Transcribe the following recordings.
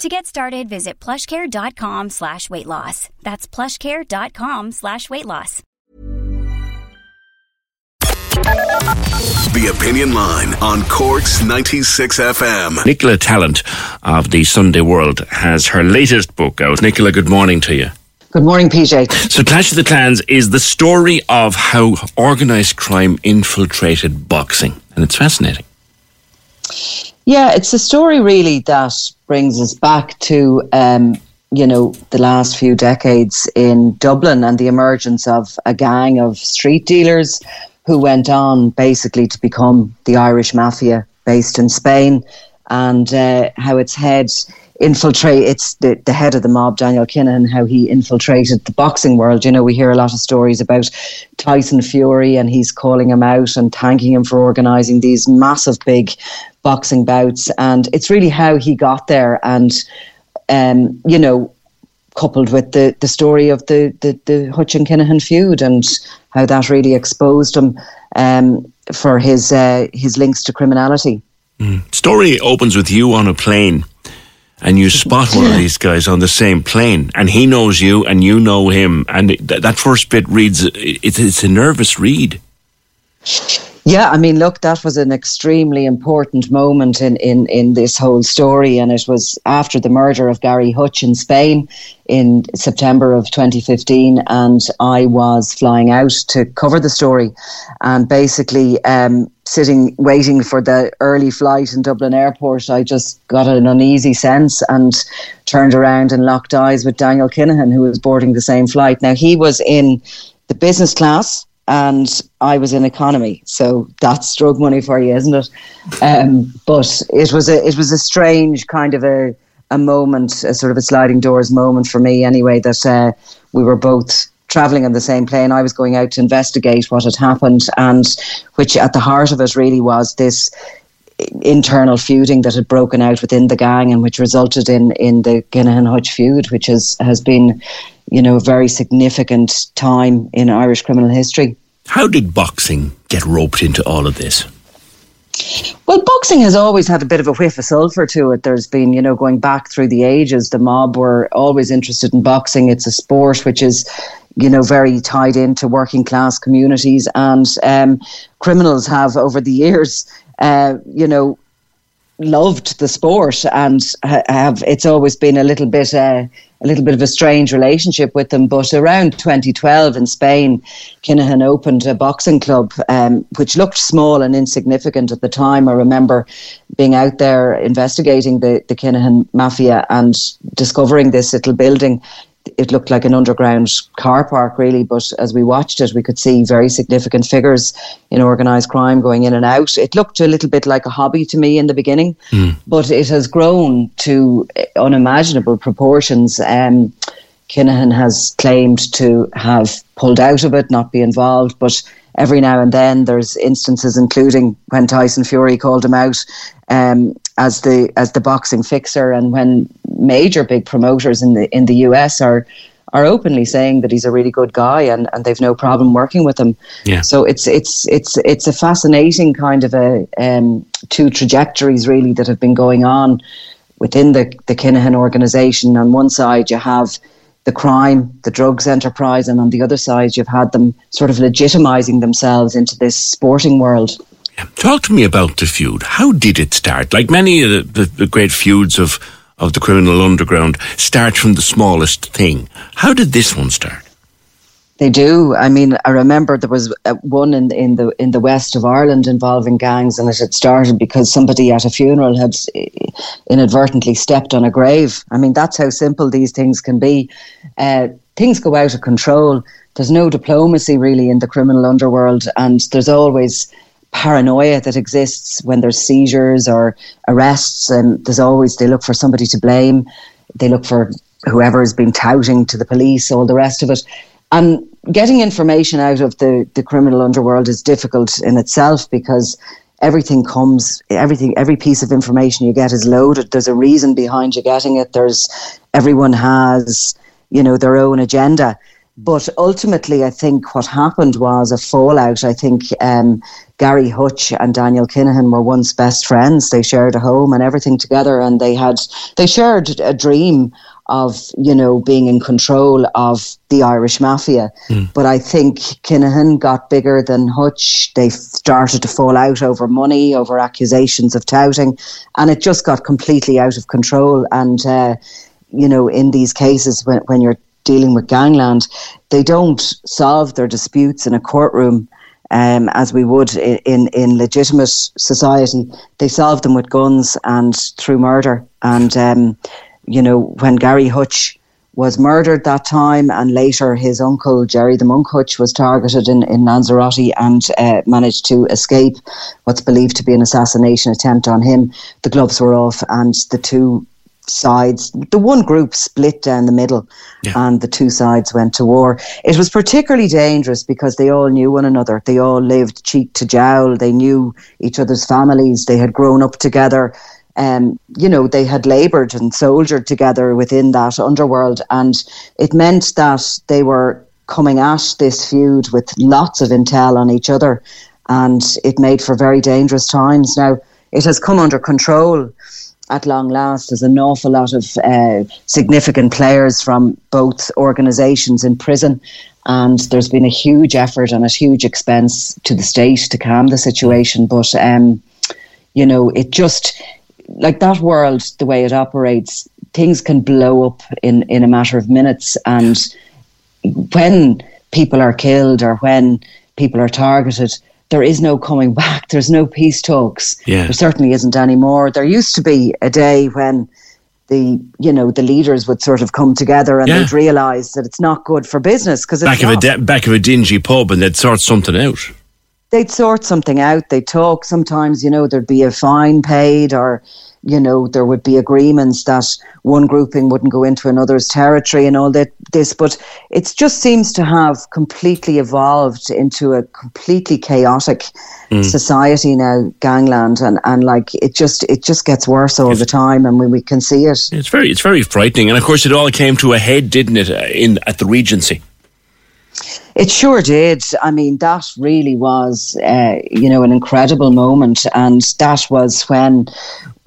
To get started, visit plushcare.com slash weight loss. That's plushcare.com slash weight loss. The Opinion Line on Cork's 96 FM. Nicola Tallant of the Sunday World has her latest book out. Nicola, good morning to you. Good morning, PJ. So, Clash of the Clans is the story of how organised crime infiltrated boxing, and it's fascinating. Yeah, it's a story really that brings us back to, um, you know, the last few decades in Dublin and the emergence of a gang of street dealers who went on basically to become the Irish mafia based in Spain and uh, how its head infiltrate it's the, the head of the mob daniel kinahan how he infiltrated the boxing world. You know we hear a lot of stories about tyson fury and he's calling him out and thanking him for organizing these massive big boxing bouts and it's really how he got there and um, you know coupled with the, the story of the, the, the Hutch and Kinahan feud and how that really exposed him um, for his uh, his links to criminality. Mm. Story opens with you on a plane and you spot one of these guys on the same plane, and he knows you, and you know him, and th- that first bit reads it's, it's a nervous read. Yeah, I mean, look, that was an extremely important moment in, in, in this whole story. And it was after the murder of Gary Hutch in Spain in September of 2015. And I was flying out to cover the story and basically um, sitting waiting for the early flight in Dublin Airport. I just got an uneasy sense and turned around and locked eyes with Daniel Kinahan, who was boarding the same flight. Now, he was in the business class and I was in economy. So that's drug money for you, isn't it? Um, but it was a it was a strange kind of a a moment, a sort of a sliding doors moment for me anyway. That uh, we were both traveling on the same plane. I was going out to investigate what had happened, and which at the heart of it really was this internal feuding that had broken out within the gang and which resulted in in the Kinahan Hutch feud, which has has been, you know, a very significant time in Irish criminal history. How did boxing get roped into all of this? Well, boxing has always had a bit of a whiff of sulphur to it. There's been, you know, going back through the ages, the mob were always interested in boxing. It's a sport which is, you know, very tied into working class communities, and um, criminals have over the years, uh, you know, loved the sport and have. It's always been a little bit. Uh, a little bit of a strange relationship with them. But around 2012 in Spain, Kinahan opened a boxing club, um, which looked small and insignificant at the time. I remember being out there investigating the, the Kinahan mafia and discovering this little building it looked like an underground car park, really. But as we watched it, we could see very significant figures in organised crime going in and out. It looked a little bit like a hobby to me in the beginning, mm. but it has grown to unimaginable proportions. Um, Kinahan has claimed to have pulled out of it, not be involved, but every now and then there's instances, including when Tyson Fury called him out um, as the as the boxing fixer, and when major big promoters in the in the US are are openly saying that he's a really good guy and, and they've no problem working with him. Yeah. So it's it's it's it's a fascinating kind of a um, two trajectories really that have been going on within the the Kinahan organization. On one side, you have the crime, the drugs enterprise, and on the other side, you've had them sort of legitimizing themselves into this sporting world. Talk to me about the feud. How did it start? Like many of the, the, the great feuds of of the criminal underground start from the smallest thing. How did this one start? They do. I mean, I remember there was uh, one in in the in the west of Ireland involving gangs, and it had started because somebody at a funeral had uh, inadvertently stepped on a grave. I mean, that's how simple these things can be. Uh, things go out of control. There's no diplomacy really in the criminal underworld, and there's always paranoia that exists when there's seizures or arrests, and there's always they look for somebody to blame. They look for whoever has been touting to the police, all the rest of it. And getting information out of the, the criminal underworld is difficult in itself because everything comes everything every piece of information you get is loaded there's a reason behind you getting it there's everyone has you know their own agenda but ultimately i think what happened was a fallout i think um, gary hutch and daniel kinahan were once best friends they shared a home and everything together and they had they shared a dream of you know being in control of the Irish mafia. Mm. But I think Kinahan got bigger than Hutch. They started to fall out over money, over accusations of touting, and it just got completely out of control. And uh, you know, in these cases, when when you're dealing with gangland, they don't solve their disputes in a courtroom. Um, as we would in, in, in legitimate society, they solve them with guns and through murder. And um, you know, when Gary Hutch was murdered that time, and later his uncle Gerry the Monk Hutch was targeted in, in Lanzarote and uh, managed to escape what's believed to be an assassination attempt on him. The gloves were off, and the two sides, the one group split down the middle, yeah. and the two sides went to war. It was particularly dangerous because they all knew one another. They all lived cheek to jowl. They knew each other's families. They had grown up together um, you know, they had laboured and soldiered together within that underworld, and it meant that they were coming at this feud with lots of intel on each other, and it made for very dangerous times. Now, it has come under control at long last. There's an awful lot of uh, significant players from both organisations in prison, and there's been a huge effort and a huge expense to the state to calm the situation. But um, you know, it just like that world, the way it operates, things can blow up in, in a matter of minutes. And when people are killed or when people are targeted, there is no coming back. There's no peace talks. Yeah. There certainly isn't anymore. There used to be a day when the you know the leaders would sort of come together and yeah. they'd realise that it's not good for business because back of a de- back of a dingy pub and they'd sort something out they'd sort something out. They'd talk. Sometimes, you know, there'd be a fine paid or, you know, there would be agreements that one grouping wouldn't go into another's territory and all that this. But it just seems to have completely evolved into a completely chaotic mm. society now, gangland, and, and like it just it just gets worse all it's, the time, and we, we can see it. It's very it's very frightening, and of course it all came to a head, didn't it, uh, in at the Regency? It sure did. I mean, that really was, uh, you know, an incredible moment. And that was when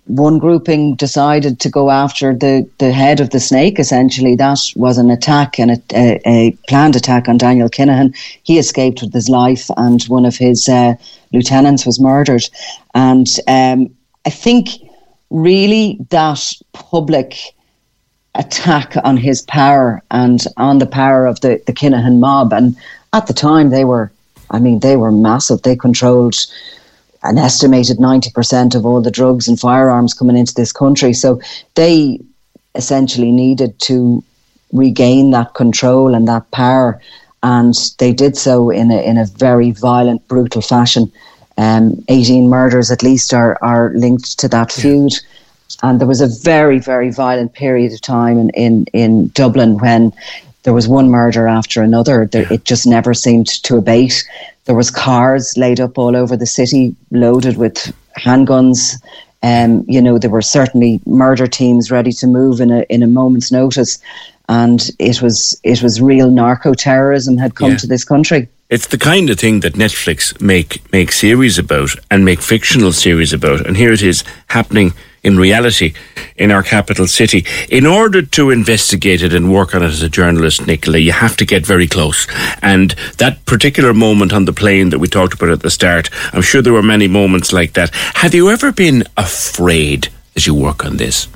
one grouping decided to go after the, the head of the snake, essentially. That was an attack and a, a, planned attack on Daniel Kinahan. He escaped with his life, and one of his uh, lieutenants was murdered. And um, I think really that public attack on his power and on the power of the, the Kinahan mob. And at the time, they were, I mean, they were massive. They controlled an estimated 90% of all the drugs and firearms coming into this country. So they essentially needed to regain that control and that power. And they did so in a, in a very violent, brutal fashion. Um, 18 murders at least are, are linked to that feud. And there was a very, very violent period of time in, in, in Dublin when there was one murder after another. There, it just never seemed to abate. There was cars laid up all over the city, loaded with handguns. Um, you know, there were certainly murder teams ready to move in a in a moment's notice, and it was it was real narco terrorism had come yeah. to this country. It's the kind of thing that Netflix make make series about and make fictional series about, and here it is happening in reality in our capital city. In order to investigate it and work on it as a journalist, Nicola, you have to get very close. And that particular moment on the plane that we talked about at the start, I'm sure there were many moments like that. Have you ever been afraid as you work on this?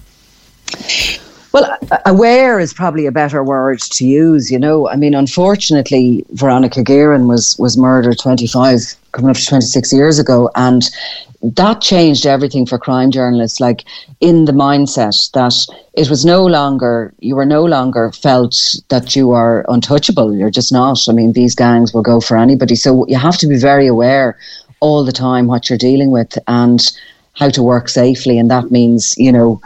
Well, aware is probably a better word to use. You know, I mean, unfortunately, Veronica Guerin was was murdered 25, coming up to 26 years ago, and that changed everything for crime journalists. Like in the mindset that it was no longer you were no longer felt that you are untouchable. You're just not. I mean, these gangs will go for anybody. So you have to be very aware all the time what you're dealing with and how to work safely, and that means you know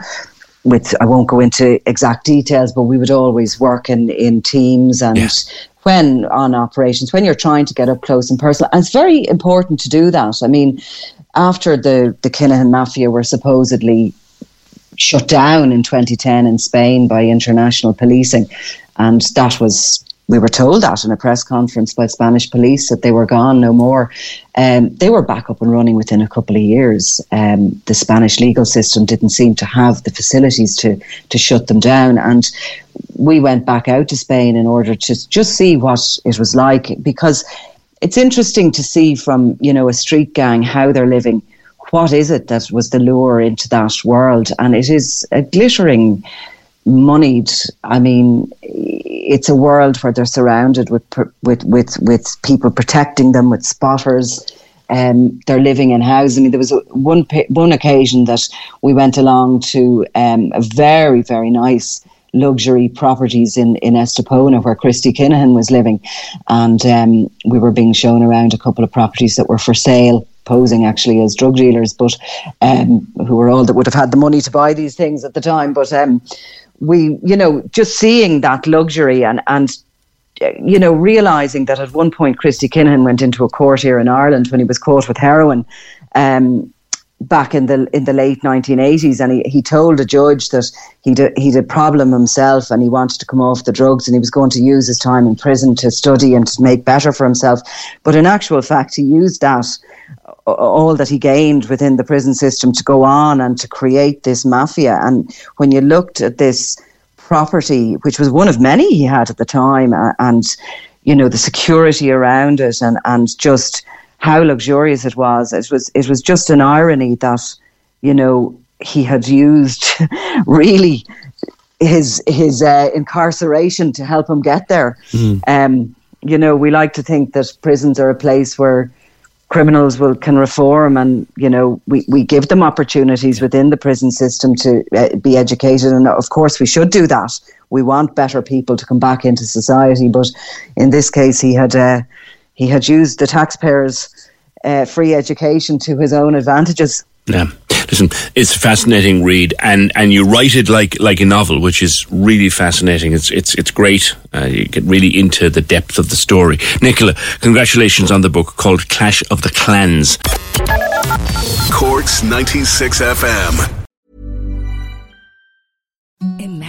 with I won't go into exact details, but we would always work in in teams and. When on operations, when you're trying to get up close and personal, and it's very important to do that. I mean, after the the Kinahan Mafia were supposedly shut down in 2010 in Spain by international policing, and that was we were told that in a press conference by Spanish police that they were gone, no more. Um, they were back up and running within a couple of years. Um, the Spanish legal system didn't seem to have the facilities to to shut them down, and we went back out to Spain in order to just see what it was like because it's interesting to see from you know a street gang how they're living. What is it that was the lure into that world? And it is a glittering moneyed. I mean, it's a world where they're surrounded with with with with people protecting them, with spotters. Um, they're living in houses. I mean, there was one one occasion that we went along to um, a very very nice luxury properties in in Estepona where Christy Kinahan was living, and um, we were being shown around a couple of properties that were for sale posing actually as drug dealers, but um, who were all that would have had the money to buy these things at the time. But um, we, you know, just seeing that luxury and and you know, realizing that at one point Christy Kinahan went into a court here in Ireland when he was caught with heroin. Um, back in the in the late 1980s and he, he told a judge that he'd a, he'd a problem himself and he wanted to come off the drugs and he was going to use his time in prison to study and to make better for himself but in actual fact he used that all that he gained within the prison system to go on and to create this mafia. And when you looked at this property, which was one of many he had at the time, and you know the security around it, and and just how luxurious it was, it was it was just an irony that you know he had used really his his uh, incarceration to help him get there. Mm. Um, you know, we like to think that prisons are a place where criminals will can reform and you know we, we give them opportunities within the prison system to uh, be educated. And of course we should do that. We want better people to come back into society. But in this case he had uh, he had used the taxpayers uh, free education to his own advantages yeah listen, it's a fascinating read, and, and you write it like like a novel, which is really fascinating. It's it's it's great. Uh, you get really into the depth of the story. Nicola, congratulations on the book called Clash of the Clans. Corks ninety six FM.